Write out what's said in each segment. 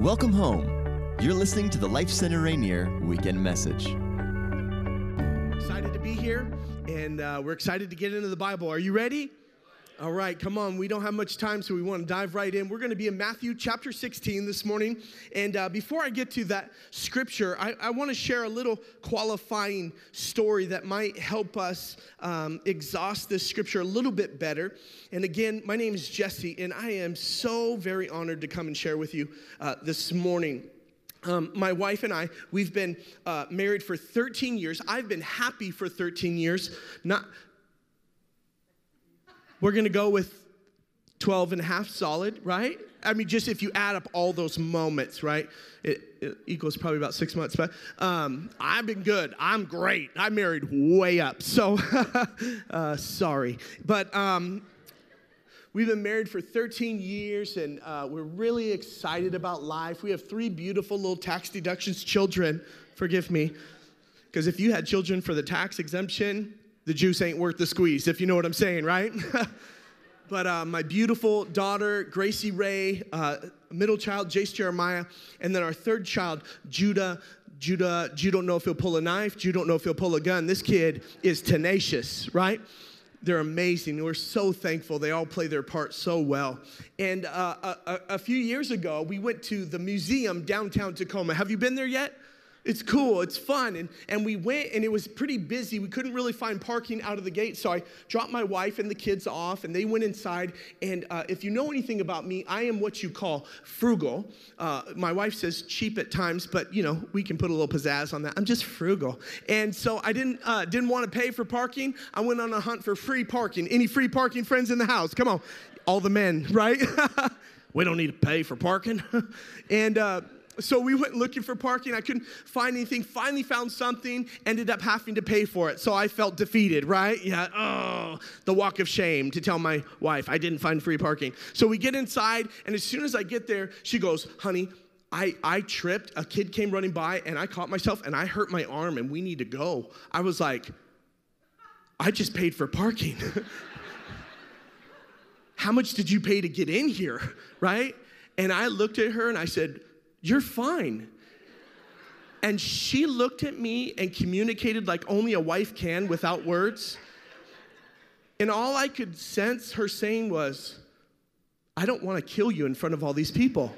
Welcome home. You're listening to the Life Center Rainier Weekend Message. Excited to be here, and uh, we're excited to get into the Bible. Are you ready? All right, come on. We don't have much time, so we want to dive right in. We're going to be in Matthew chapter 16 this morning. And uh, before I get to that scripture, I, I want to share a little qualifying story that might help us um, exhaust this scripture a little bit better. And again, my name is Jesse, and I am so very honored to come and share with you uh, this morning. Um, my wife and I, we've been uh, married for 13 years. I've been happy for 13 years. Not, we're going to go with 12 and a half solid, right? I mean, just if you add up all those moments, right? It, it equals probably about six months. But um, I've been good. I'm great. I married way up. So uh, sorry. But um, we've been married for 13 years and uh, we're really excited about life. We have three beautiful little tax deductions children. Forgive me. Because if you had children for the tax exemption, the juice ain't worth the squeeze, if you know what I'm saying, right? but uh, my beautiful daughter, Gracie Ray, uh, middle child, Jace Jeremiah, and then our third child, Judah. Judah, you don't know if he'll pull a knife, you don't know if he'll pull a gun. This kid is tenacious, right? They're amazing. We're so thankful. They all play their part so well. And uh, a, a few years ago, we went to the museum downtown Tacoma. Have you been there yet? It's cool, it's fun. And, and we went, and it was pretty busy. We couldn't really find parking out of the gate. So I dropped my wife and the kids off, and they went inside. And uh, if you know anything about me, I am what you call frugal. Uh, my wife says cheap at times, but you know, we can put a little pizzazz on that. I'm just frugal. And so I didn't, uh, didn't want to pay for parking. I went on a hunt for free parking. Any free parking friends in the house? Come on. All the men, right? we don't need to pay for parking. and, uh, so we went looking for parking. I couldn't find anything. Finally found something, ended up having to pay for it. So I felt defeated, right? Yeah, oh, the walk of shame to tell my wife I didn't find free parking. So we get inside, and as soon as I get there, she goes, honey, I, I tripped. A kid came running by, and I caught myself, and I hurt my arm, and we need to go. I was like, I just paid for parking. How much did you pay to get in here, right? And I looked at her and I said, you're fine. And she looked at me and communicated like only a wife can without words. And all I could sense her saying was, I don't want to kill you in front of all these people.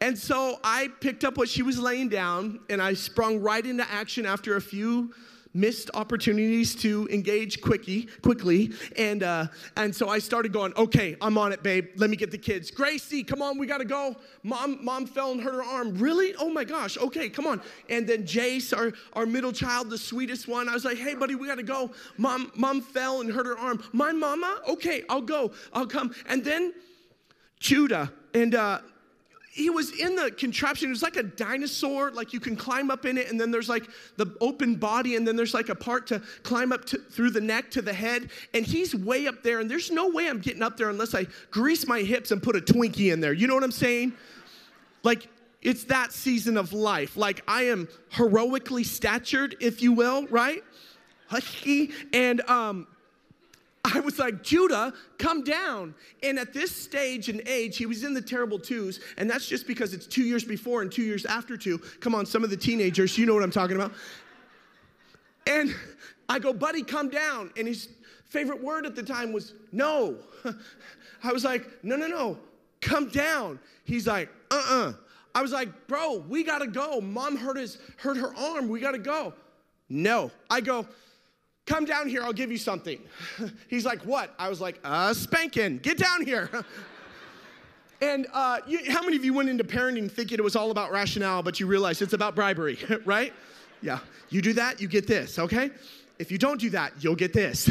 And so I picked up what she was laying down and I sprung right into action after a few missed opportunities to engage quickly, quickly. And, uh, and so I started going, okay, I'm on it, babe. Let me get the kids. Gracie, come on, we got to go. Mom, mom fell and hurt her arm. Really? Oh my gosh. Okay, come on. And then Jace, our, our middle child, the sweetest one, I was like, hey, buddy, we got to go. Mom, mom fell and hurt her arm. My mama? Okay, I'll go. I'll come. And then Judah, and uh, he was in the contraption. It was like a dinosaur, like you can climb up in it, and then there's like the open body, and then there's like a part to climb up to, through the neck to the head. And he's way up there, and there's no way I'm getting up there unless I grease my hips and put a Twinkie in there. You know what I'm saying? Like, it's that season of life. Like, I am heroically statured, if you will, right? Husky. And um, I was like, Judah, come down. And at this stage and age, he was in the terrible twos. And that's just because it's two years before and two years after two. Come on, some of the teenagers, you know what I'm talking about. And I go, buddy, come down. And his favorite word at the time was no. I was like, no, no, no, come down. He's like, uh uh-uh. uh I was like, bro, we gotta go. Mom hurt, his, hurt her arm. We gotta go. No. I go, Come down here, I'll give you something. He's like, What? I was like, Uh, spanking, get down here. and uh, you, how many of you went into parenting thinking it was all about rationale, but you realized it's about bribery, right? Yeah, you do that, you get this, okay? If you don't do that, you'll get this.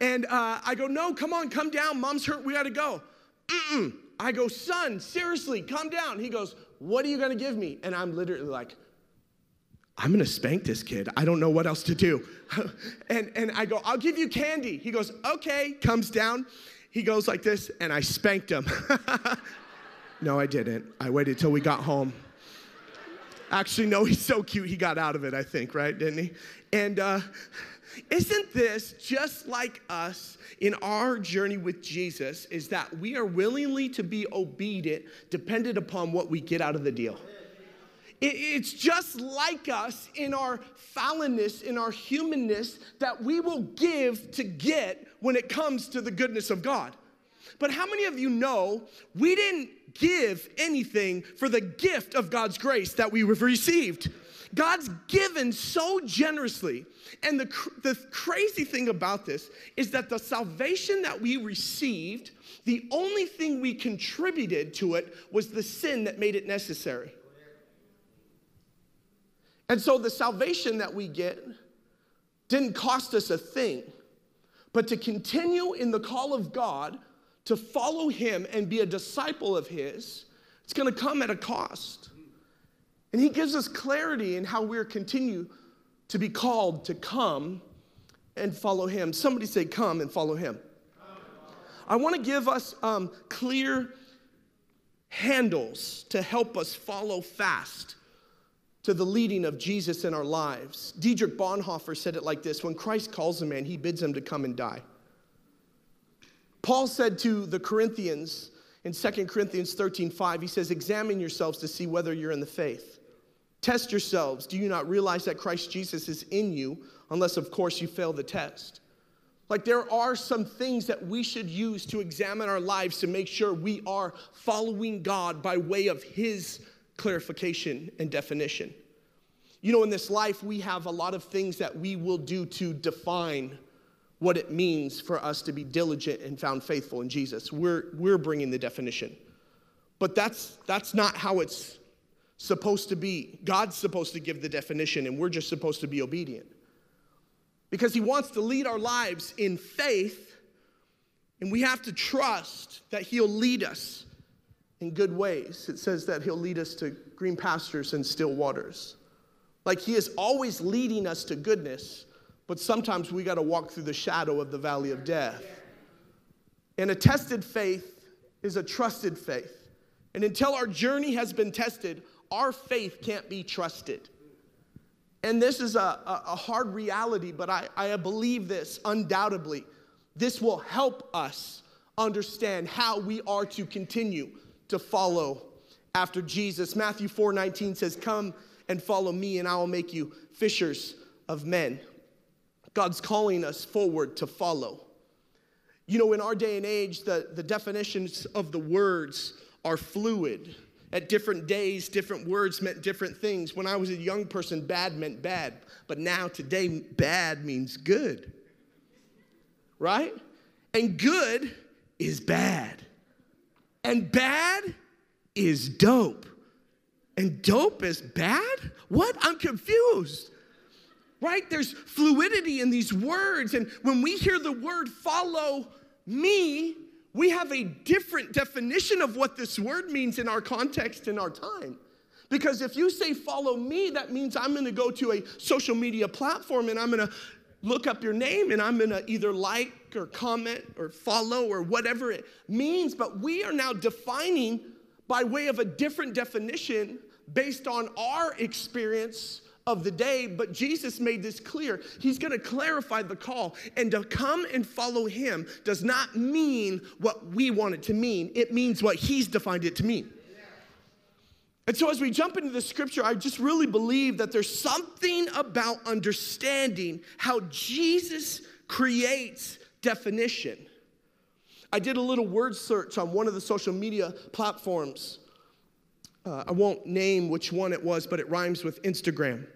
and uh, I go, No, come on, come down. Mom's hurt, we gotta go. Mm-mm. I go, Son, seriously, come down. He goes, What are you gonna give me? And I'm literally like, I'm gonna spank this kid. I don't know what else to do. and, and I go, I'll give you candy. He goes, okay, comes down. He goes like this, and I spanked him. no, I didn't. I waited till we got home. Actually, no, he's so cute, he got out of it, I think, right? Didn't he? And uh, isn't this just like us in our journey with Jesus? Is that we are willingly to be obedient, dependent upon what we get out of the deal. It's just like us in our fallenness, in our humanness, that we will give to get when it comes to the goodness of God. But how many of you know we didn't give anything for the gift of God's grace that we have received? God's given so generously. And the, the crazy thing about this is that the salvation that we received, the only thing we contributed to it was the sin that made it necessary. And so the salvation that we get didn't cost us a thing, but to continue in the call of God, to follow Him and be a disciple of His, it's gonna come at a cost. And He gives us clarity in how we're continue to be called to come and follow Him. Somebody say, Come and follow Him. I wanna give us um, clear handles to help us follow fast to the leading of Jesus in our lives. Dietrich Bonhoeffer said it like this When Christ calls a man, he bids him to come and die. Paul said to the Corinthians in 2 Corinthians 13 5, he says, Examine yourselves to see whether you're in the faith. Test yourselves. Do you not realize that Christ Jesus is in you, unless, of course, you fail the test? Like, there are some things that we should use to examine our lives to make sure we are following God by way of His clarification and definition. You know, in this life, we have a lot of things that we will do to define what it means for us to be diligent and found faithful in Jesus. We're, we're bringing the definition. But that's, that's not how it's supposed to be. God's supposed to give the definition, and we're just supposed to be obedient. Because He wants to lead our lives in faith, and we have to trust that He'll lead us in good ways. It says that He'll lead us to green pastures and still waters. Like He is always leading us to goodness, but sometimes we got to walk through the shadow of the valley of death. And a tested faith is a trusted faith. And until our journey has been tested, our faith can't be trusted. And this is a, a, hard reality, but I, I believe this undoubtedly. This will help us understand how we are to continue to follow after Jesus. Matthew 4 19 says, Come and follow me, and I will make you fishers of men. God's calling us forward to follow. You know, in our day and age, the, the definitions of the words are fluid. At different days, different words meant different things. When I was a young person, bad meant bad. But now, today, bad means good. Right? And good is bad. And bad is dope. And dope is bad? What? I'm confused. Right? There's fluidity in these words. And when we hear the word follow me, we have a different definition of what this word means in our context in our time. Because if you say follow me, that means I'm gonna go to a social media platform and I'm gonna look up your name and I'm gonna either like or comment or follow or whatever it means. But we are now defining by way of a different definition based on our experience of the day, but Jesus made this clear. He's gonna clarify the call. And to come and follow him does not mean what we want it to mean, it means what he's defined it to mean. And so, as we jump into the scripture, I just really believe that there's something about understanding how Jesus creates definition. I did a little word search on one of the social media platforms. Uh, I won't name which one it was, but it rhymes with Instagram.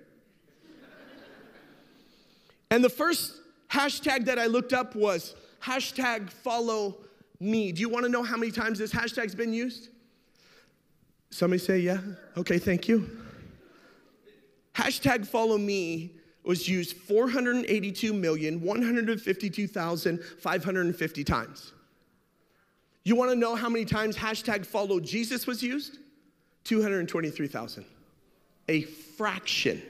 and the first hashtag that I looked up was hashtag follow me. Do you want to know how many times this hashtag's been used? Somebody say, yeah? Okay, thank you. Hashtag follow me was used 482,152,550 times. You wanna know how many times hashtag follow Jesus was used? 223,000. A fraction.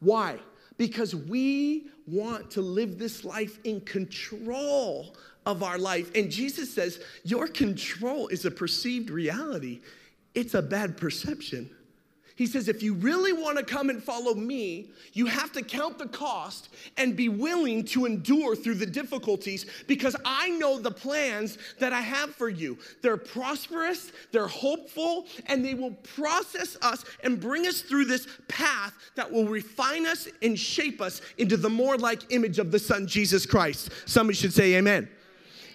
Why? Because we want to live this life in control of our life. And Jesus says, Your control is a perceived reality it's a bad perception. He says, if you really want to come and follow me, you have to count the cost and be willing to endure through the difficulties because I know the plans that I have for you. They're prosperous, they're hopeful, and they will process us and bring us through this path that will refine us and shape us into the more like image of the Son, Jesus Christ. Somebody should say, Amen.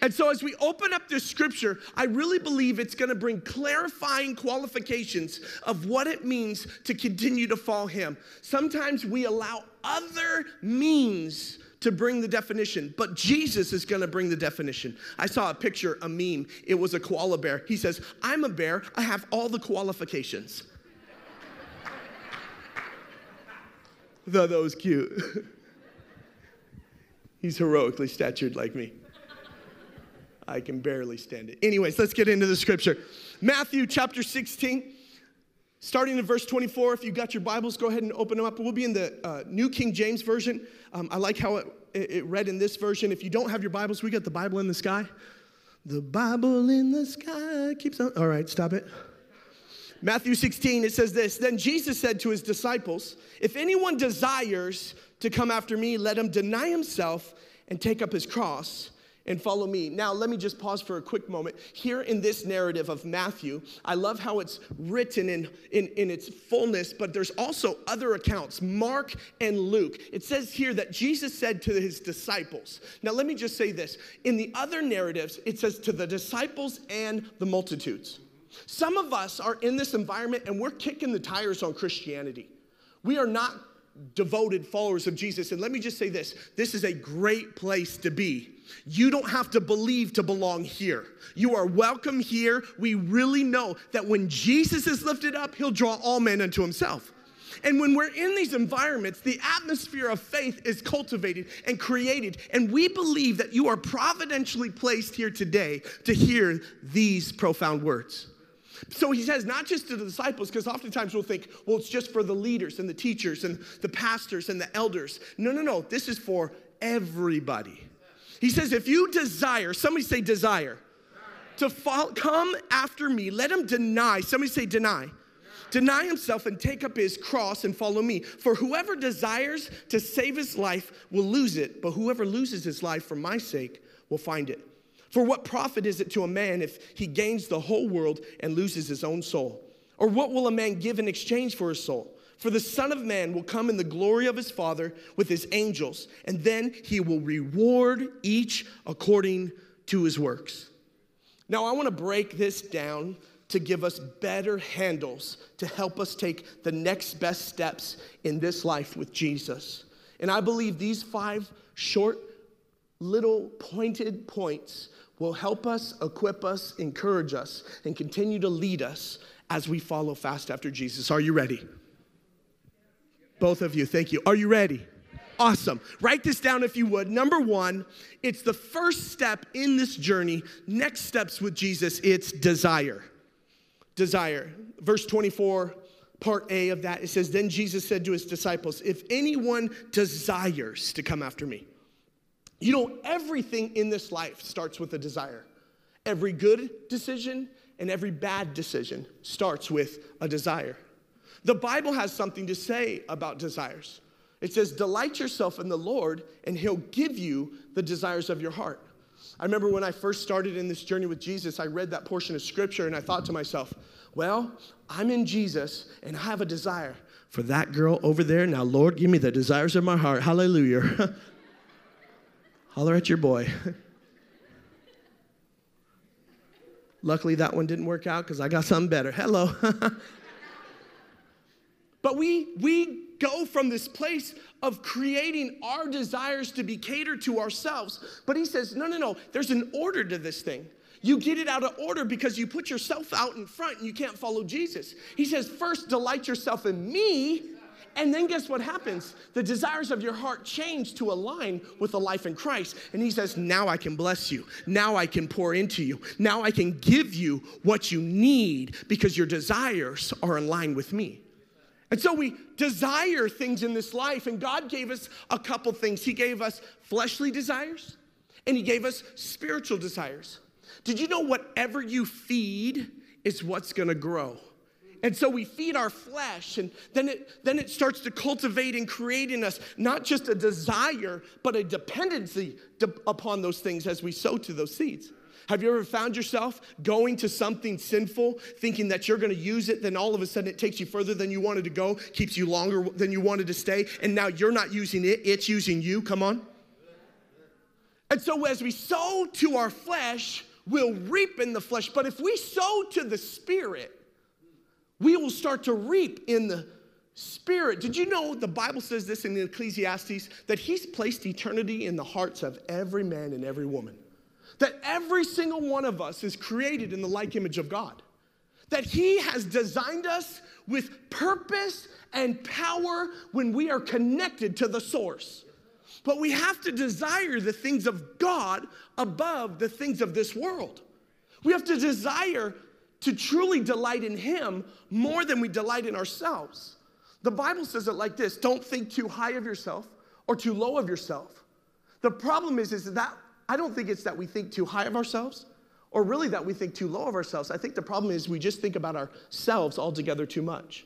And so, as we open up this scripture, I really believe it's going to bring clarifying qualifications of what it means to continue to follow Him. Sometimes we allow other means to bring the definition, but Jesus is going to bring the definition. I saw a picture, a meme. It was a koala bear. He says, I'm a bear, I have all the qualifications. Thought that was cute. He's heroically statured like me. I can barely stand it. Anyways, let's get into the scripture. Matthew chapter 16, starting in verse 24. If you got your Bibles, go ahead and open them up. We'll be in the uh, New King James Version. Um, I like how it, it read in this version. If you don't have your Bibles, we got the Bible in the sky. The Bible in the sky keeps on. All right, stop it. Matthew 16, it says this Then Jesus said to his disciples, If anyone desires to come after me, let him deny himself and take up his cross and follow me. Now, let me just pause for a quick moment. Here in this narrative of Matthew, I love how it's written in, in, in its fullness, but there's also other accounts, Mark and Luke. It says here that Jesus said to his disciples. Now, let me just say this. In the other narratives, it says to the disciples and the multitudes. Some of us are in this environment and we're kicking the tires on Christianity. We are not devoted followers of Jesus. And let me just say this this is a great place to be. You don't have to believe to belong here. You are welcome here. We really know that when Jesus is lifted up, he'll draw all men unto himself. And when we're in these environments, the atmosphere of faith is cultivated and created. And we believe that you are providentially placed here today to hear these profound words. So he says, not just to the disciples, because oftentimes we'll think, well, it's just for the leaders and the teachers and the pastors and the elders. No, no, no. This is for everybody. He says, if you desire, somebody say desire, to follow, come after me, let him deny, somebody say deny. Deny himself and take up his cross and follow me. For whoever desires to save his life will lose it, but whoever loses his life for my sake will find it. For what profit is it to a man if he gains the whole world and loses his own soul? Or what will a man give in exchange for his soul? For the Son of Man will come in the glory of his Father with his angels, and then he will reward each according to his works. Now, I want to break this down to give us better handles to help us take the next best steps in this life with Jesus. And I believe these five short, little pointed points will help us, equip us, encourage us, and continue to lead us as we follow fast after Jesus. Are you ready? Both of you, thank you. Are you ready? Awesome. Write this down if you would. Number one, it's the first step in this journey. Next steps with Jesus, it's desire. Desire. Verse 24, part A of that, it says, Then Jesus said to his disciples, If anyone desires to come after me, you know, everything in this life starts with a desire. Every good decision and every bad decision starts with a desire. The Bible has something to say about desires. It says, Delight yourself in the Lord, and He'll give you the desires of your heart. I remember when I first started in this journey with Jesus, I read that portion of scripture and I thought to myself, well, I'm in Jesus and I have a desire for that girl over there. Now, Lord, give me the desires of my heart. Hallelujah. Holler at your boy. Luckily, that one didn't work out because I got something better. Hello. but we, we go from this place of creating our desires to be catered to ourselves. But he says, no, no, no, there's an order to this thing. You get it out of order because you put yourself out in front and you can't follow Jesus. He says, first, delight yourself in me and then guess what happens? The desires of your heart change to align with the life in Christ. And he says, Now I can bless you. Now I can pour into you. Now I can give you what you need because your desires are in line with me. And so we desire things in this life, and God gave us a couple things. He gave us fleshly desires, and He gave us spiritual desires. Did you know whatever you feed is what's gonna grow? and so we feed our flesh, and then it, then it starts to cultivate and create in us not just a desire, but a dependency de- upon those things as we sow to those seeds. Have you ever found yourself going to something sinful, thinking that you're gonna use it, then all of a sudden it takes you further than you wanted to go, keeps you longer than you wanted to stay, and now you're not using it, it's using you? Come on. And so as we sow to our flesh, we'll reap in the flesh. But if we sow to the spirit, we will start to reap in the spirit. Did you know the Bible says this in Ecclesiastes that he's placed eternity in the hearts of every man and every woman? That every single one of us is created in the like image of God. That he has designed us with purpose and power when we are connected to the source. But we have to desire the things of God above the things of this world. We have to desire to truly delight in Him more than we delight in ourselves. The Bible says it like this don't think too high of yourself or too low of yourself. The problem is, is that I don't think it's that we think too high of ourselves or really that we think too low of ourselves. I think the problem is we just think about ourselves altogether too much.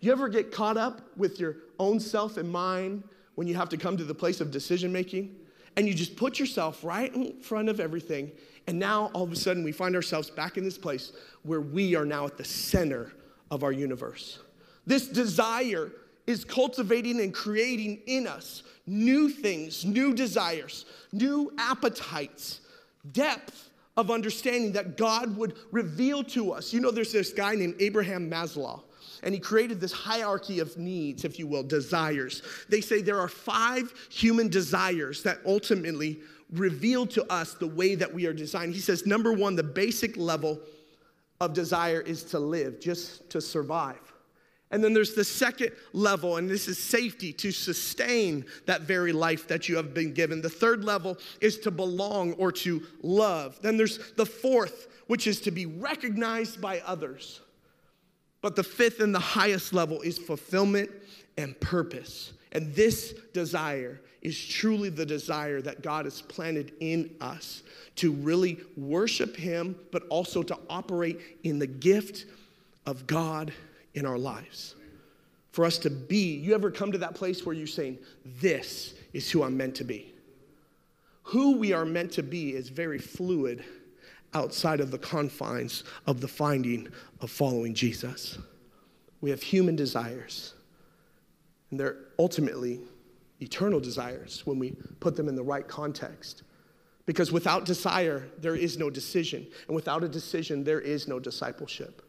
You ever get caught up with your own self and mind when you have to come to the place of decision making? And you just put yourself right in front of everything and now all of a sudden we find ourselves back in this place where we are now at the center of our universe. This desire is cultivating and creating in us new things, new desires, new appetites, depth of understanding that God would reveal to us. You know, there's this guy named Abraham Maslow and he created this hierarchy of needs, if you will, desires. They say there are five human desires that ultimately reveal to us the way that we are designed. He says, number one, the basic level of desire is to live, just to survive. And then there's the second level, and this is safety to sustain that very life that you have been given. The third level is to belong or to love. Then there's the fourth, which is to be recognized by others. But the fifth and the highest level is fulfillment and purpose. And this desire is truly the desire that God has planted in us to really worship Him, but also to operate in the gift of God in our lives. For us to be, you ever come to that place where you're saying, This is who I'm meant to be? Who we are meant to be is very fluid outside of the confines of the finding of following Jesus. We have human desires, and they're ultimately eternal desires when we put them in the right context. Because without desire, there is no decision. And without a decision, there is no discipleship.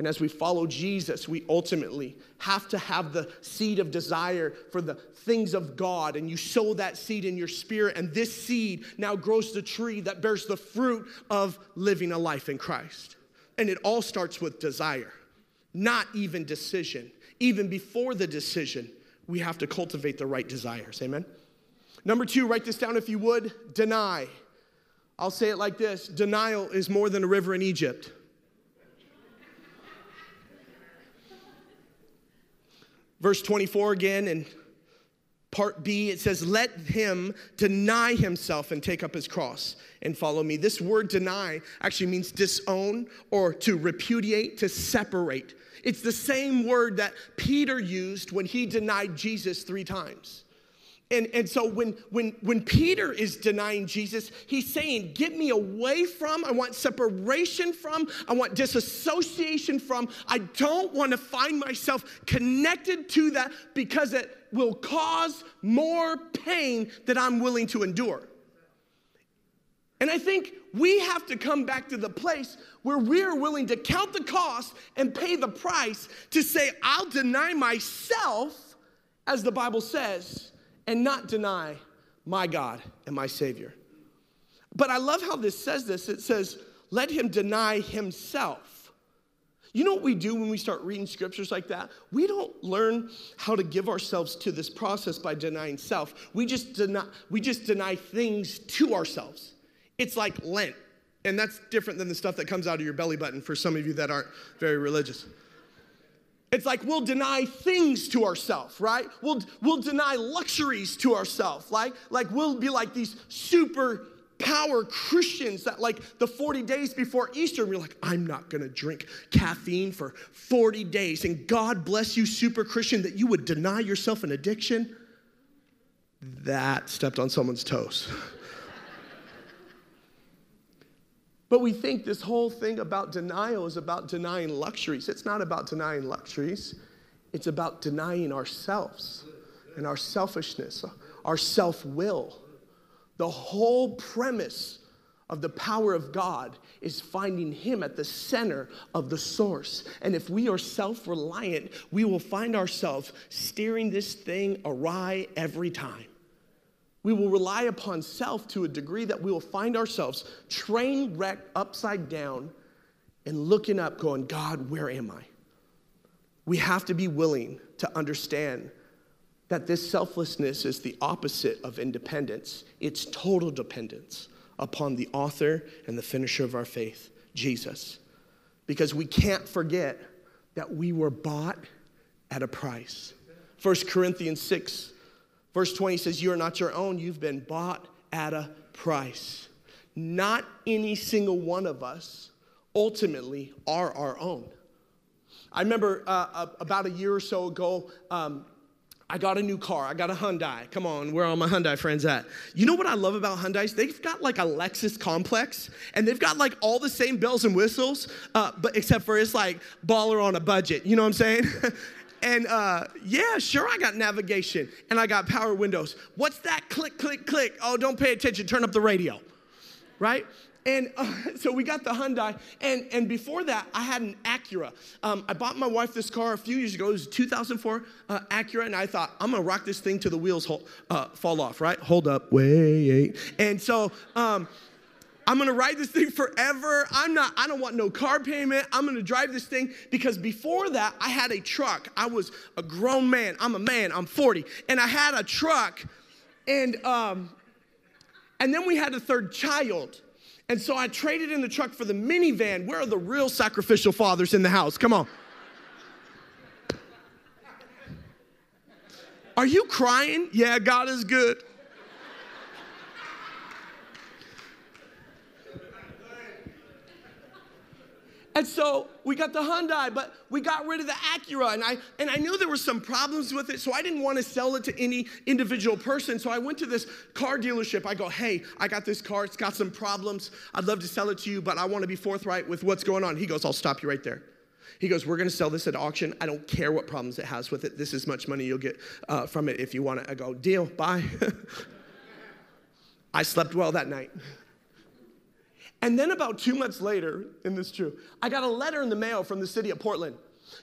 And as we follow Jesus, we ultimately have to have the seed of desire for the things of God. And you sow that seed in your spirit, and this seed now grows the tree that bears the fruit of living a life in Christ. And it all starts with desire, not even decision. Even before the decision, we have to cultivate the right desires. Amen? Number two, write this down if you would deny. I'll say it like this denial is more than a river in Egypt. Verse 24 again, and part B, it says, Let him deny himself and take up his cross and follow me. This word deny actually means disown or to repudiate, to separate. It's the same word that Peter used when he denied Jesus three times. And, and so when, when, when Peter is denying Jesus, he's saying, Get me away from, I want separation from, I want disassociation from. I don't want to find myself connected to that because it will cause more pain that I'm willing to endure. And I think we have to come back to the place where we're willing to count the cost and pay the price to say, I'll deny myself, as the Bible says, and not deny my God and my Savior. But I love how this says this. It says, let him deny himself. You know what we do when we start reading scriptures like that? We don't learn how to give ourselves to this process by denying self. We just deny, we just deny things to ourselves. It's like Lent, and that's different than the stuff that comes out of your belly button for some of you that aren't very religious. It's like we'll deny things to ourselves, right? We'll, we'll deny luxuries to ourselves. Like, like we'll be like these super power Christians that, like, the 40 days before Easter, we're like, I'm not gonna drink caffeine for 40 days. And God bless you, super Christian, that you would deny yourself an addiction. That stepped on someone's toes. But we think this whole thing about denial is about denying luxuries. It's not about denying luxuries, it's about denying ourselves and our selfishness, our self will. The whole premise of the power of God is finding Him at the center of the source. And if we are self reliant, we will find ourselves steering this thing awry every time. We will rely upon self to a degree that we will find ourselves train wrecked upside down and looking up, going, God, where am I? We have to be willing to understand that this selflessness is the opposite of independence, it's total dependence upon the author and the finisher of our faith, Jesus. Because we can't forget that we were bought at a price. 1 Corinthians 6 Verse 20 says, You are not your own, you've been bought at a price. Not any single one of us ultimately are our own. I remember uh, about a year or so ago, um, I got a new car. I got a Hyundai. Come on, where are all my Hyundai friends at? You know what I love about Hyundais? They've got like a Lexus complex, and they've got like all the same bells and whistles, uh, but except for it's like baller on a budget. You know what I'm saying? And uh, yeah, sure, I got navigation and I got power windows. What's that click, click, click? Oh, don't pay attention, turn up the radio, right? And uh, so we got the Hyundai, and, and before that, I had an Acura. Um, I bought my wife this car a few years ago. It was a 2004 uh, Acura, and I thought, I'm gonna rock this thing till the wheels hold, uh, fall off, right? Hold up, wait. And so um, I'm gonna ride this thing forever. I'm not, I don't want no car payment. I'm gonna drive this thing because before that, I had a truck. I was a grown man. I'm a man, I'm 40. And I had a truck, and um, and then we had a third child. And so I traded in the truck for the minivan. Where are the real sacrificial fathers in the house? Come on. Are you crying? Yeah, God is good. And so we got the Hyundai, but we got rid of the Acura. And I, and I knew there were some problems with it, so I didn't want to sell it to any individual person. So I went to this car dealership. I go, hey, I got this car. It's got some problems. I'd love to sell it to you, but I want to be forthright with what's going on. He goes, I'll stop you right there. He goes, We're going to sell this at auction. I don't care what problems it has with it. This is much money you'll get uh, from it if you want it. I go, Deal, bye. I slept well that night. And then about two months later, and this is true, I got a letter in the mail from the city of Portland.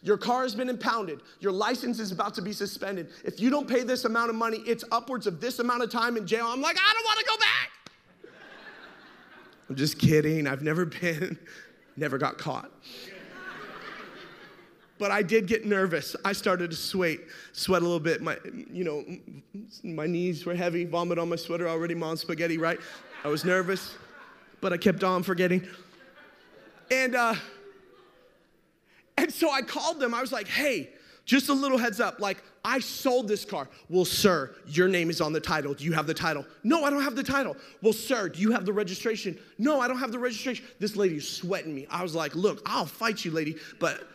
Your car has been impounded. Your license is about to be suspended. If you don't pay this amount of money, it's upwards of this amount of time in jail. I'm like, I don't want to go back. I'm just kidding. I've never been, never got caught. But I did get nervous. I started to sweat, sweat a little bit. My, you know, my knees were heavy, vomit on my sweater already, mom spaghetti, right? I was nervous but I kept on forgetting. And uh, and so I called them. I was like, hey, just a little heads up. Like, I sold this car. Well, sir, your name is on the title. Do you have the title? No, I don't have the title. Well, sir, do you have the registration? No, I don't have the registration. This lady is sweating me. I was like, look, I'll fight you, lady, but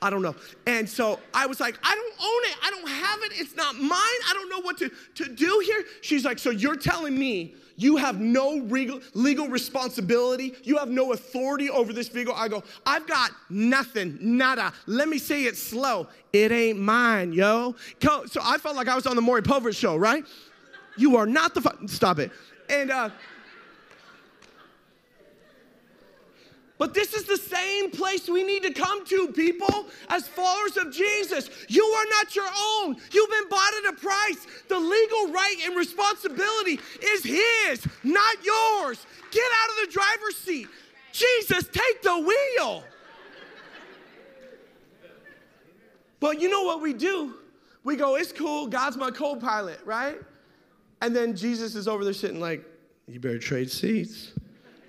I don't know. And so I was like, I don't own it. I don't have it. It's not mine. I don't know what to, to do here. She's like, so you're telling me you have no legal, legal responsibility. You have no authority over this vehicle. I go, I've got nothing, nada. Let me say it slow. It ain't mine, yo. So I felt like I was on the Maury Povich show, right? You are not the, fu- stop it. And, uh, But this is the same place we need to come to, people, as followers of Jesus. You are not your own. You've been bought at a price. The legal right and responsibility is His, not yours. Get out of the driver's seat. Jesus, take the wheel. But you know what we do? We go, it's cool, God's my co pilot, right? And then Jesus is over there sitting like, you better trade seats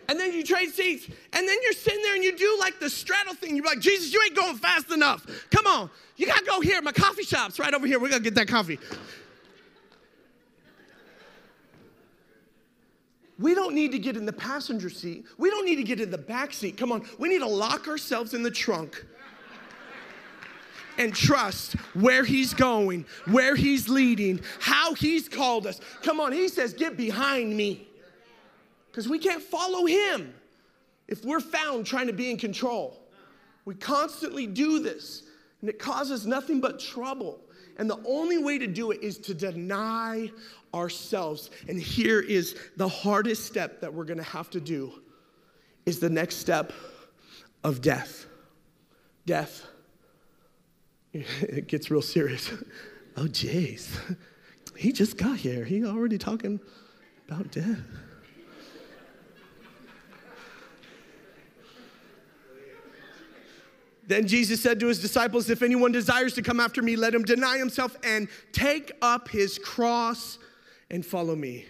and then you trade seats, and then you're sitting there and you do like the straddle thing. You're like, Jesus, you ain't going fast enough. Come on, you gotta go here. My coffee shop's right over here. We're gonna get that coffee. We don't need to get in the passenger seat. We don't need to get in the back seat. Come on, we need to lock ourselves in the trunk and trust where he's going, where he's leading, how he's called us. Come on, he says, Get behind me. Because we can't follow him if we're found trying to be in control. We constantly do this, and it causes nothing but trouble. And the only way to do it is to deny ourselves. And here is the hardest step that we're gonna have to do is the next step of death. Death. It gets real serious. Oh, jeez. He just got here. He already talking about death. Then Jesus said to his disciples, If anyone desires to come after me, let him deny himself and take up his cross and follow me.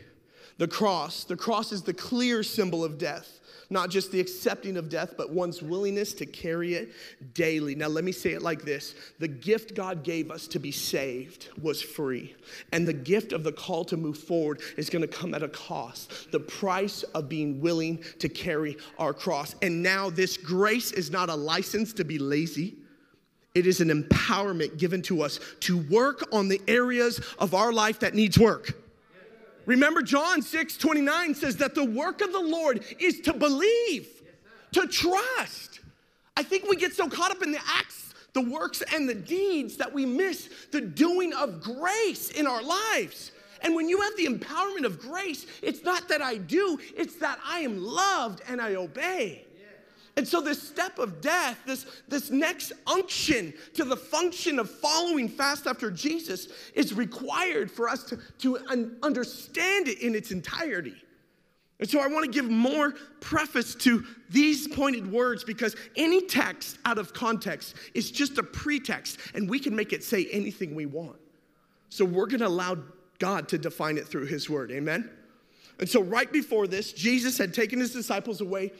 The cross, the cross is the clear symbol of death not just the accepting of death, but one's willingness to carry it daily. Now, let me say it like this the gift God gave us to be saved was free, and the gift of the call to move forward is gonna come at a cost. The price of being willing to carry our cross. And now, this grace is not a license to be lazy. It is an empowerment given to us to work on the areas of our life that needs work. Remember, John 6 29 says that the work of the Lord is to believe, to trust. I think we get so caught up in the acts, the works, and the deeds that we miss the doing of grace in our lives. And when you have the empowerment of grace, it's not that I do, it's that I am loved and I obey. And so, this step of death, this, this next unction to the function of following fast after Jesus, is required for us to, to un- understand it in its entirety. And so, I want to give more preface to these pointed words because any text out of context is just a pretext, and we can make it say anything we want. So, we're going to allow God to define it through His word. Amen? And so, right before this, Jesus had taken his disciples away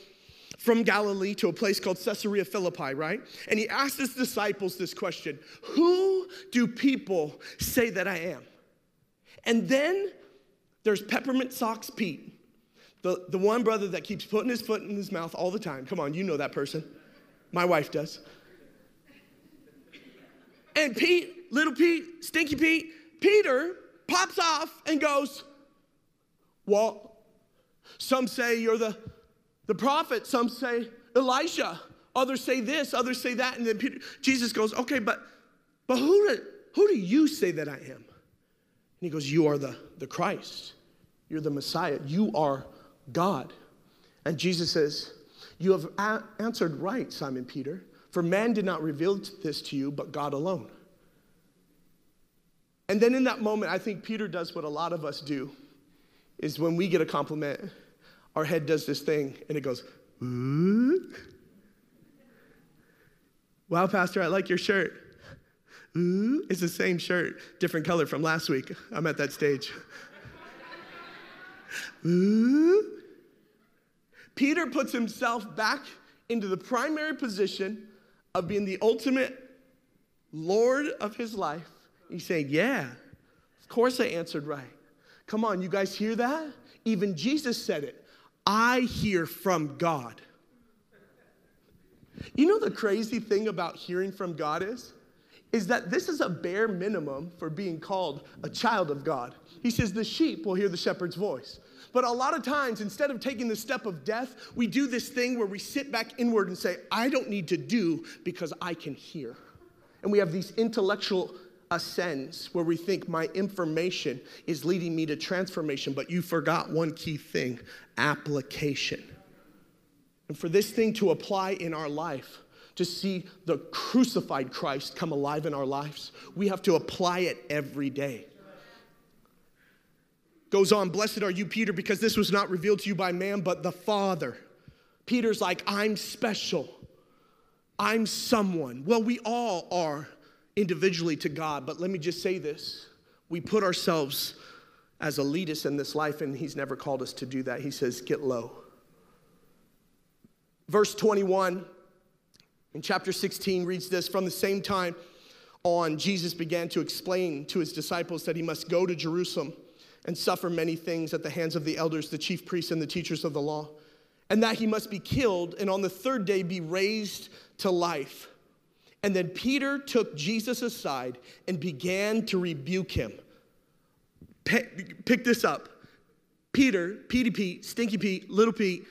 from Galilee to a place called Caesarea Philippi, right? And he asked his disciples this question Who do people say that I am? And then there's Peppermint Socks Pete, the, the one brother that keeps putting his foot in his mouth all the time. Come on, you know that person. My wife does. And Pete, little Pete, Stinky Pete, Peter pops off and goes, Well, some say you're the the prophet, some say Elijah, others say this, others say that, and then Peter, Jesus goes, okay, but but who do, who do you say that I am? And he goes, You are the, the Christ. You're the Messiah. You are God. And Jesus says, You have a- answered right, Simon Peter, for man did not reveal this to you, but God alone. And then in that moment, I think Peter does what a lot of us do is when we get a compliment, our head does this thing and it goes, ooh. Wow, Pastor, I like your shirt. Ooh, it's the same shirt, different color from last week. I'm at that stage. Ooh. Peter puts himself back into the primary position of being the ultimate Lord of his life. He's saying, Yeah, of course I answered right. Come on, you guys hear that? Even Jesus said it. I hear from God. You know the crazy thing about hearing from God is? Is that this is a bare minimum for being called a child of God. He says the sheep will hear the shepherd's voice. But a lot of times, instead of taking the step of death, we do this thing where we sit back inward and say, I don't need to do because I can hear. And we have these intellectual assents where we think my information is leading me to transformation, but you forgot one key thing application. And for this thing to apply in our life, to see the crucified Christ come alive in our lives, we have to apply it every day. Goes on, blessed are you, Peter, because this was not revealed to you by man, but the Father. Peter's like, I'm special. I'm someone. Well, we all are individually to God, but let me just say this. We put ourselves as elitists in this life, and He's never called us to do that. He says, get low. Verse 21 in chapter 16 reads this From the same time on, Jesus began to explain to his disciples that he must go to Jerusalem and suffer many things at the hands of the elders, the chief priests, and the teachers of the law, and that he must be killed and on the third day be raised to life. And then Peter took Jesus aside and began to rebuke him. Pick this up. Peter, Petey Pete, Stinky Pete, Little Pete,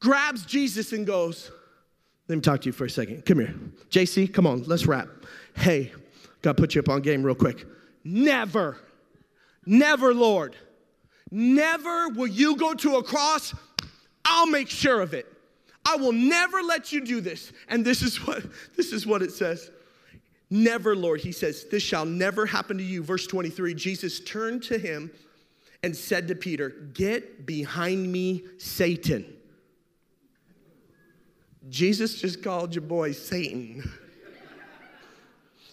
grabs Jesus and goes, Let me talk to you for a second. Come here. JC, come on, let's rap. Hey, gotta put you up on game real quick. Never Never, Lord. Never will you go to a cross. I'll make sure of it. I will never let you do this. And this is what this is what it says. Never, Lord. He says, This shall never happen to you. Verse 23 Jesus turned to him and said to Peter, Get behind me, Satan. Jesus just called your boy Satan.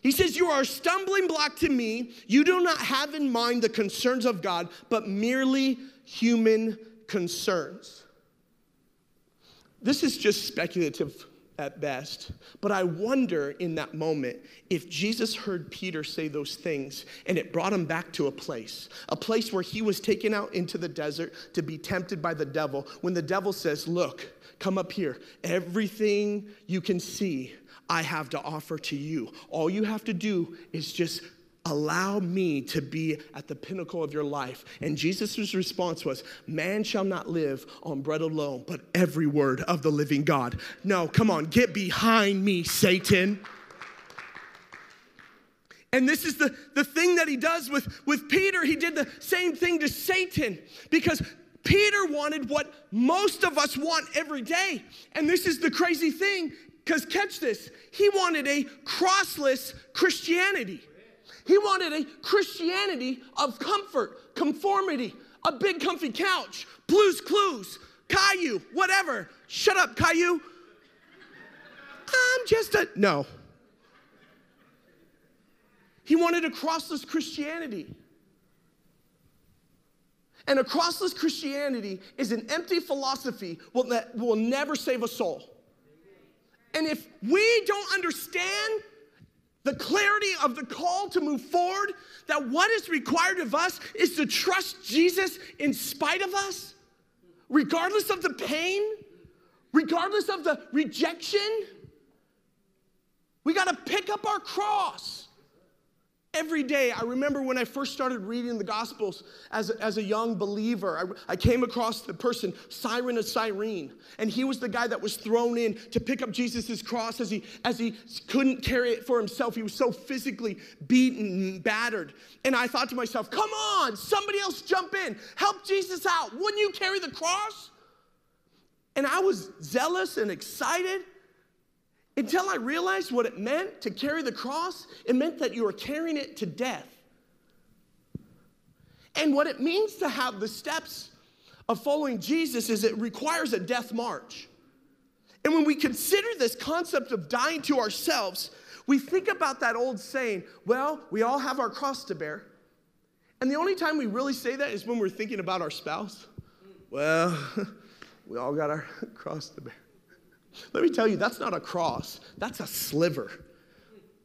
He says, You are a stumbling block to me. You do not have in mind the concerns of God, but merely human concerns. This is just speculative at best, but I wonder in that moment if Jesus heard Peter say those things and it brought him back to a place, a place where he was taken out into the desert to be tempted by the devil. When the devil says, Look, come up here, everything you can see I have to offer to you. All you have to do is just allow me to be at the pinnacle of your life. And Jesus' response was, Man shall not live on bread alone, but every word of the living God. No, come on, get behind me, Satan. And this is the, the thing that he does with, with Peter. He did the same thing to Satan because Peter wanted what most of us want every day. And this is the crazy thing because catch this, he wanted a crossless Christianity. He wanted a Christianity of comfort, conformity, a big comfy couch, Blue's Clues, Caillou, whatever. Shut up, Caillou. I'm just a. No. He wanted a crossless Christianity. And a crossless Christianity is an empty philosophy that will never save a soul. And if we don't understand the clarity of the call to move forward, that what is required of us is to trust Jesus in spite of us, regardless of the pain, regardless of the rejection. We got to pick up our cross every day. I remember when I first started reading the Gospels as a, as a young believer, I, I came across the person, Simon of Cyrene, and he was the guy that was thrown in to pick up Jesus' cross as he, as he couldn't carry it for himself. He was so physically beaten and battered. And I thought to myself, come on, somebody else jump in, help Jesus out. Wouldn't you carry the cross? And I was zealous and excited until I realized what it meant to carry the cross. It meant that you were carrying it to death. And what it means to have the steps of following Jesus is it requires a death march. And when we consider this concept of dying to ourselves, we think about that old saying, well, we all have our cross to bear. And the only time we really say that is when we're thinking about our spouse. Well, we all got our cross to bear. Let me tell you, that's not a cross, that's a sliver.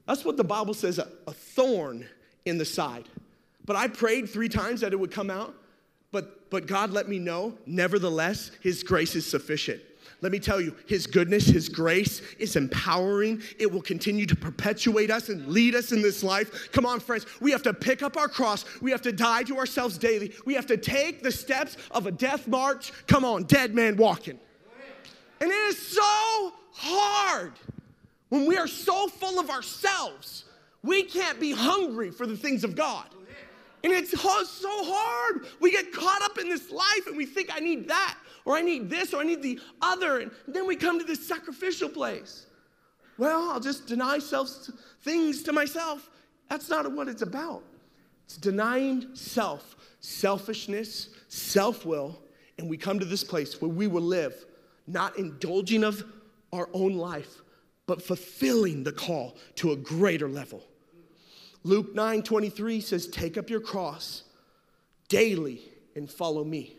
That's what the Bible says a, a thorn in the side. But I prayed three times that it would come out, but, but God let me know, nevertheless, His grace is sufficient. Let me tell you, His goodness, His grace is empowering. It will continue to perpetuate us and lead us in this life. Come on, friends. We have to pick up our cross. We have to die to ourselves daily. We have to take the steps of a death march. Come on, dead man walking. And it is so hard when we are so full of ourselves, we can't be hungry for the things of God. And it's so hard. We get caught up in this life and we think, I need that, or I need this, or I need the other. And then we come to this sacrificial place. Well, I'll just deny self things to myself. That's not what it's about. It's denying self, selfishness, self will, and we come to this place where we will live not indulging of our own life, but fulfilling the call to a greater level. Luke 9 23 says, Take up your cross daily and follow me.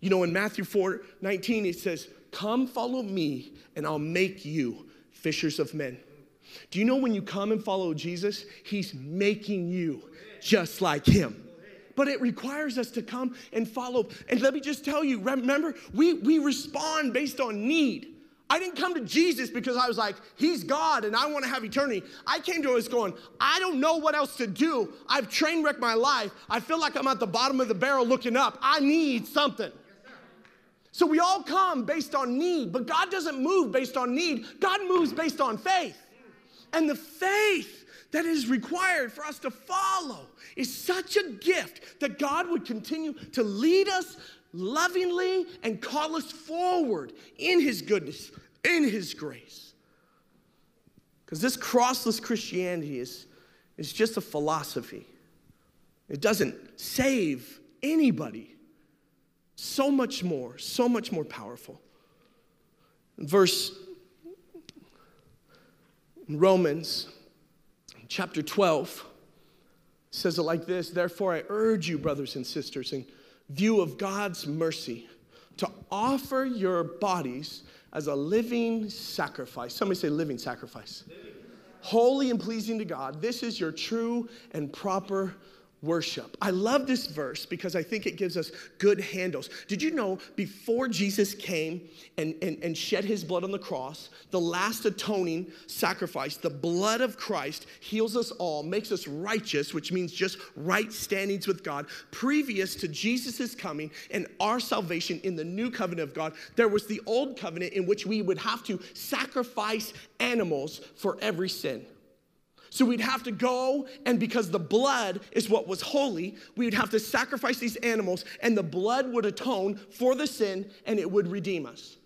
You know, in Matthew 4 19, it says, Come follow me, and I'll make you fishers of men. Do you know when you come and follow Jesus, he's making you just like him? But it requires us to come and follow. And let me just tell you remember, we, we respond based on need. I didn't come to Jesus because I was like, He's God and I want to have eternity. I came to Him going, I don't know what else to do. I've train wrecked my life. I feel like I'm at the bottom of the barrel looking up. I need something. So we all come based on need, but God doesn't move based on need. God moves based on faith. And the faith that is required for us to follow is such a gift that God would continue to lead us lovingly and call us forward in His goodness, in His grace. Because this crossless Christianity is, is just a philosophy, it doesn't save anybody. So much more, so much more powerful. Verse Romans chapter 12 says it like this Therefore, I urge you, brothers and sisters, in view of God's mercy, to offer your bodies as a living sacrifice. Somebody say, living sacrifice. Living. Holy and pleasing to God. This is your true and proper worship. I love this verse because I think it gives us good handles. Did you know before Jesus came and, and, and shed his blood on the cross, the last atoning sacrifice, the blood of Christ heals us all, makes us righteous, which means just right standings with God. Previous to Jesus' coming and our salvation in the new covenant of God, there was the old covenant in which we would have to sacrifice animals for every sin. So we'd have to go, and because the blood is what was holy, we would have to sacrifice these animals, and the blood would atone for the sin and it would redeem us.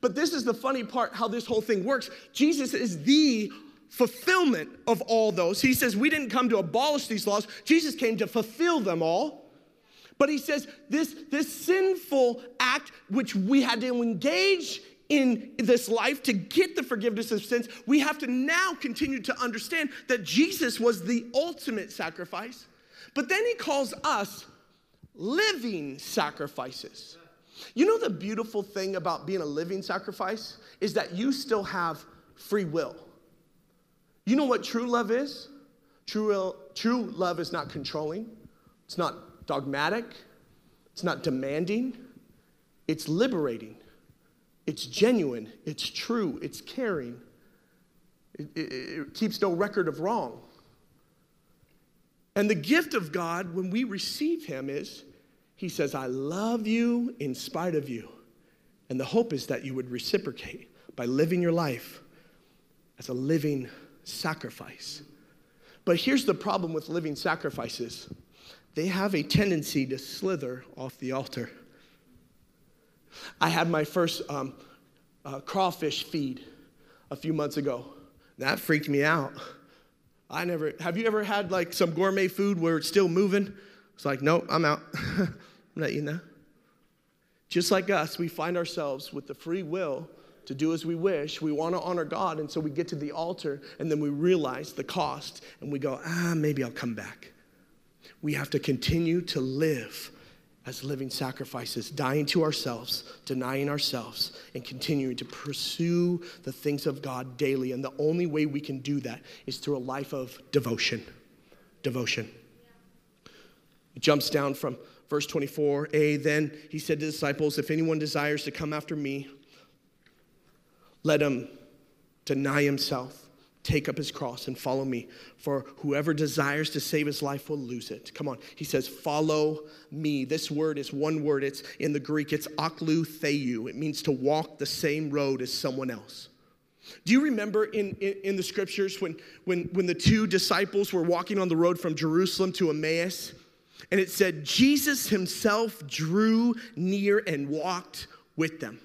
But this is the funny part how this whole thing works. Jesus is the fulfillment of all those. He says, We didn't come to abolish these laws, Jesus came to fulfill them all. But he says, This, this sinful act which we had to engage in this life to get the forgiveness of sins, we have to now continue to understand that Jesus was the ultimate sacrifice. But then he calls us living sacrifices. You know, the beautiful thing about being a living sacrifice is that you still have free will. You know what true love is? True, true love is not controlling, it's not dogmatic, it's not demanding, it's liberating. It's genuine, it's true, it's caring. It, it, it, keeps no record of wrong. And the gift of God when we receive Him is He says, I love you in spite of you. And the hope is that you would reciprocate by living your life as a living sacrifice. But here's the problem with living sacrifices they have a tendency to slither off the altar. I had my first um, uh, crawfish feed a few months ago. That freaked me out. I never, have you ever had like some gourmet food where it's still moving? It's like, nope, I'm out. I'm not eating that. Just like us, we find ourselves with the free will to do as we wish. We want to honor God, and so we get to the altar, and then we realize the cost, and we go, ah, maybe I'll come back. We have to continue to live as living sacrifices, dying to ourselves, denying ourselves, and continuing to pursue the things of God daily. And the only way we can do that is through a life of devotion. Devotion. It jumps down from verse 24a. Then he said to the disciples, If anyone desires to come after me, let him deny himself take up his cross and follow me. For whoever desires to save his life will lose it. Come on. He says, follow me. This word is one word. It's in the Greek, it's akoloutheo. It means to walk the same road as someone else. Do you remember in, in, in, the scriptures when, when, when the two disciples were walking on the road from Jerusalem to Emmaus? And it said, Jesus himself drew near and walked with them.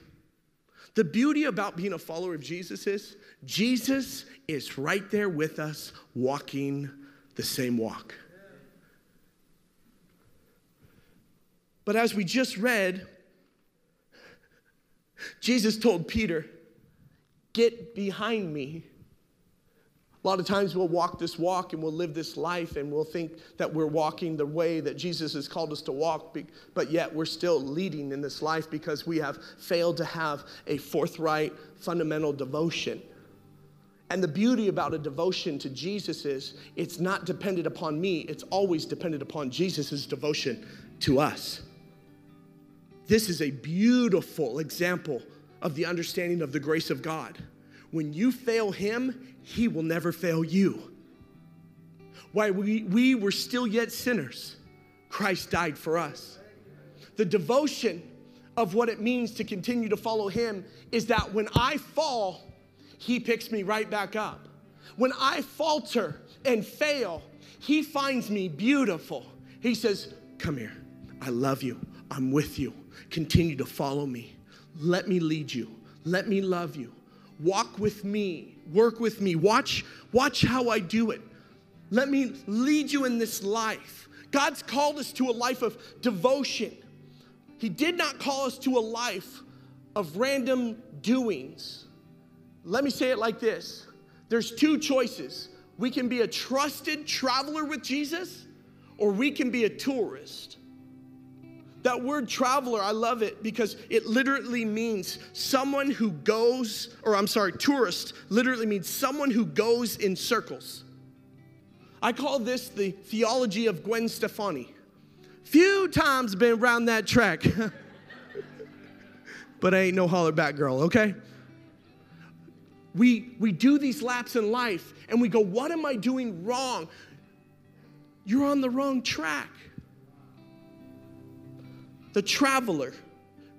The beauty about being a follower of Jesus is Jesus is right there with us, walking the same walk. But as we just read, Jesus told Peter, Get behind me. A lot of times we'll walk this walk and we'll live this life and we'll think that we're walking the way that Jesus has called us to walk, but yet we're still leading in this life because we have failed to have a forthright, fundamental devotion And the beauty about a devotion to Jesus is it's not dependent upon me, it's always dependent upon Jesus' devotion to us. This is a beautiful example of the understanding of the grace of God. When you fail Him, He will never fail you. While we, we were still yet sinners, Christ died for us. The devotion of what it means to continue to follow Him is that when I fall, He picks me right back up. When I falter and fail, He finds me beautiful. He says, Come here. I love you. I'm with you. Continue to follow me. Let me lead you. Let me love you. Walk with me. Work with me. Watch, watch how I do it. Let me lead you in this life. God's called us to a life of devotion. He did not call us to a life of random doings. Let me say it like this there's two choices. We can be a trusted traveler with Jesus, or we can be a tourist. That word traveler, I love it because it literally means someone who goes, or I'm sorry, tourist literally means someone who goes in circles. I call this the theology of Gwen Stefani. Few times been around that track, but I ain't no hollaback girl, okay? We, we do these laps in life and we go, What am I doing wrong? You're on the wrong track. The traveler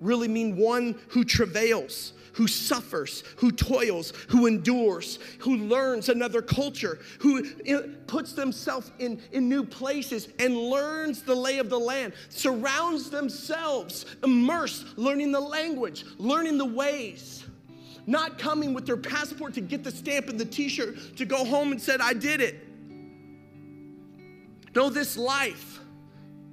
really mean one who travails, who suffers, who toils, who endures, who learns another culture, who puts themselves in, in new places and learns the lay of the land, surrounds themselves, immersed, learning the language, learning the ways. Not coming with their passport to get the stamp and the t shirt to go home and said, I did it. No, this life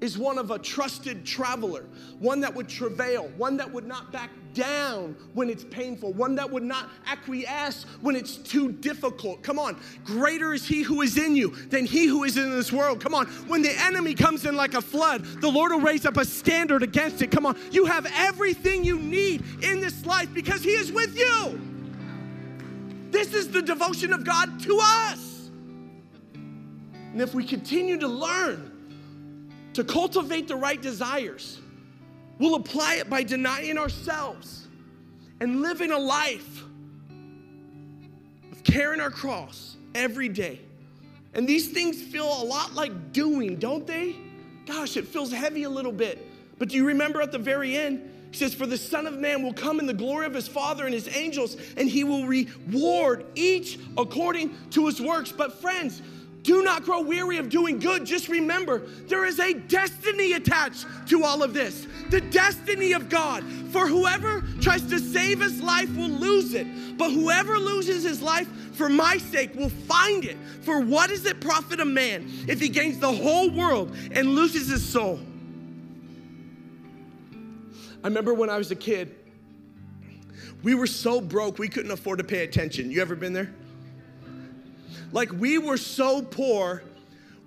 is one of a trusted traveler, one that would travail, one that would not back down when it's painful, one that would not acquiesce when it's too difficult. Come on, greater is he who is in you than he who is in this world. Come on, when the enemy comes in like a flood, the Lord will raise up a standard against it. Come on, you have everything you need in this life because he is with you. This is the devotion of God to us. And if we continue to learn, to cultivate the right desires. We'll apply it by denying ourselves and living a life of carrying our cross every day. And these things feel a lot like doing, don't they? Gosh, it feels heavy a little bit. But do you remember at the very end? He says, For the Son of Man will come in the glory of his Father and his angels, and he will reward each according to his works. But, friends, do not grow weary of doing good. Just remember, there is a destiny attached to all of this. The destiny of God. For whoever tries to save his life will lose it. But whoever loses his life for my sake will find it. For what does it profit a man if he gains the whole world and loses his soul? I remember when I was a kid, we were so broke we couldn't afford to pay attention. You ever been there? Like we were so poor,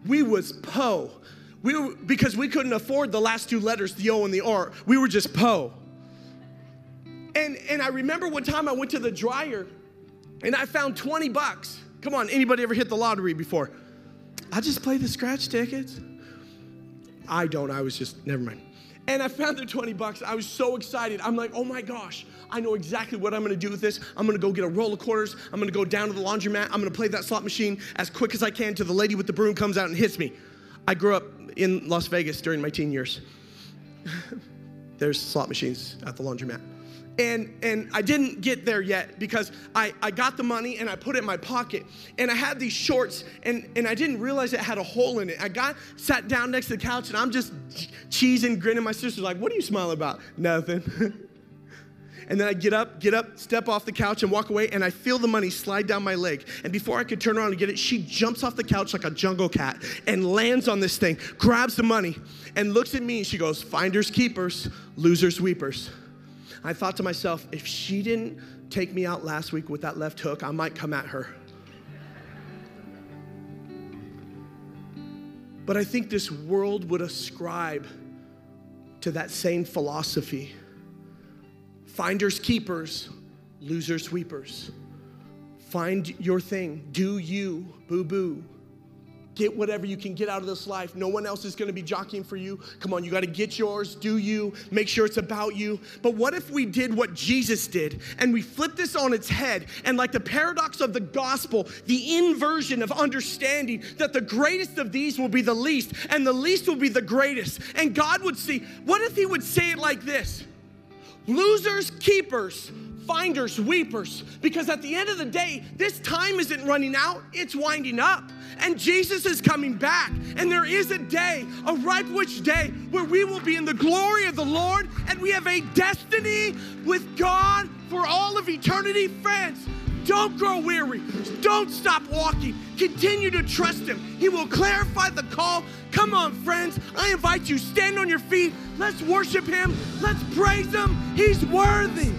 we was po. We were, because we couldn't afford the last two letters, the O and the R. We were just po. And and I remember one time I went to the dryer and I found 20 bucks. Come on, anybody ever hit the lottery before? I just play the scratch tickets. I don't. I was just never mind. And I found the 20 bucks. I was so excited. I'm like, oh my gosh, I know exactly what I'm gonna do with this. I'm gonna go get a roll of quarters. I'm gonna go down to the laundromat. I'm gonna play that slot machine as quick as I can till the lady with the broom comes out and hits me. I grew up in Las Vegas during my teen years. There's slot machines at the laundromat and and I didn't get there yet because I, I got the money and I put it in my pocket and I had these shorts and, and I didn't realize it had a hole in it. I got sat down next to the couch and I'm just cheesing, grinning. My sister's like, "What are you smiling about?" Nothing. and then I get up, get up, step off the couch and walk away and I feel the money slide down my leg. And before I could turn around and get it, she jumps off the couch like a jungle cat and lands on this thing, grabs the money and looks at me and she goes, "Finders keepers, losers weepers." I thought to myself, if she didn't take me out last week with that left hook, I might come at her. But I think this world would ascribe to that same philosophy finders keepers, losers sweepers. Find your thing. Do you. Boo boo. Get whatever you can get out of this life. No one else is gonna be jockeying for you. Come on, you gotta get yours, do you, make sure it's about you. But what if we did what Jesus did and we flip this on its head and, like the paradox of the gospel, the inversion of understanding that the greatest of these will be the least and the least will be the greatest. And God would see, what if He would say it like this losers, keepers, finders, weepers. Because at the end of the day, this time isn't running out, it's winding up. And Jesus is coming back. And there is a day, a ripe which day, where we will be in the glory of the Lord and we have a destiny with God for all of eternity. Friends, don't grow weary. Don't stop walking. Continue to trust Him. He will clarify the call. Come on, friends. I invite you, stand on your feet. Let's worship Him. Let's praise Him. He's worthy.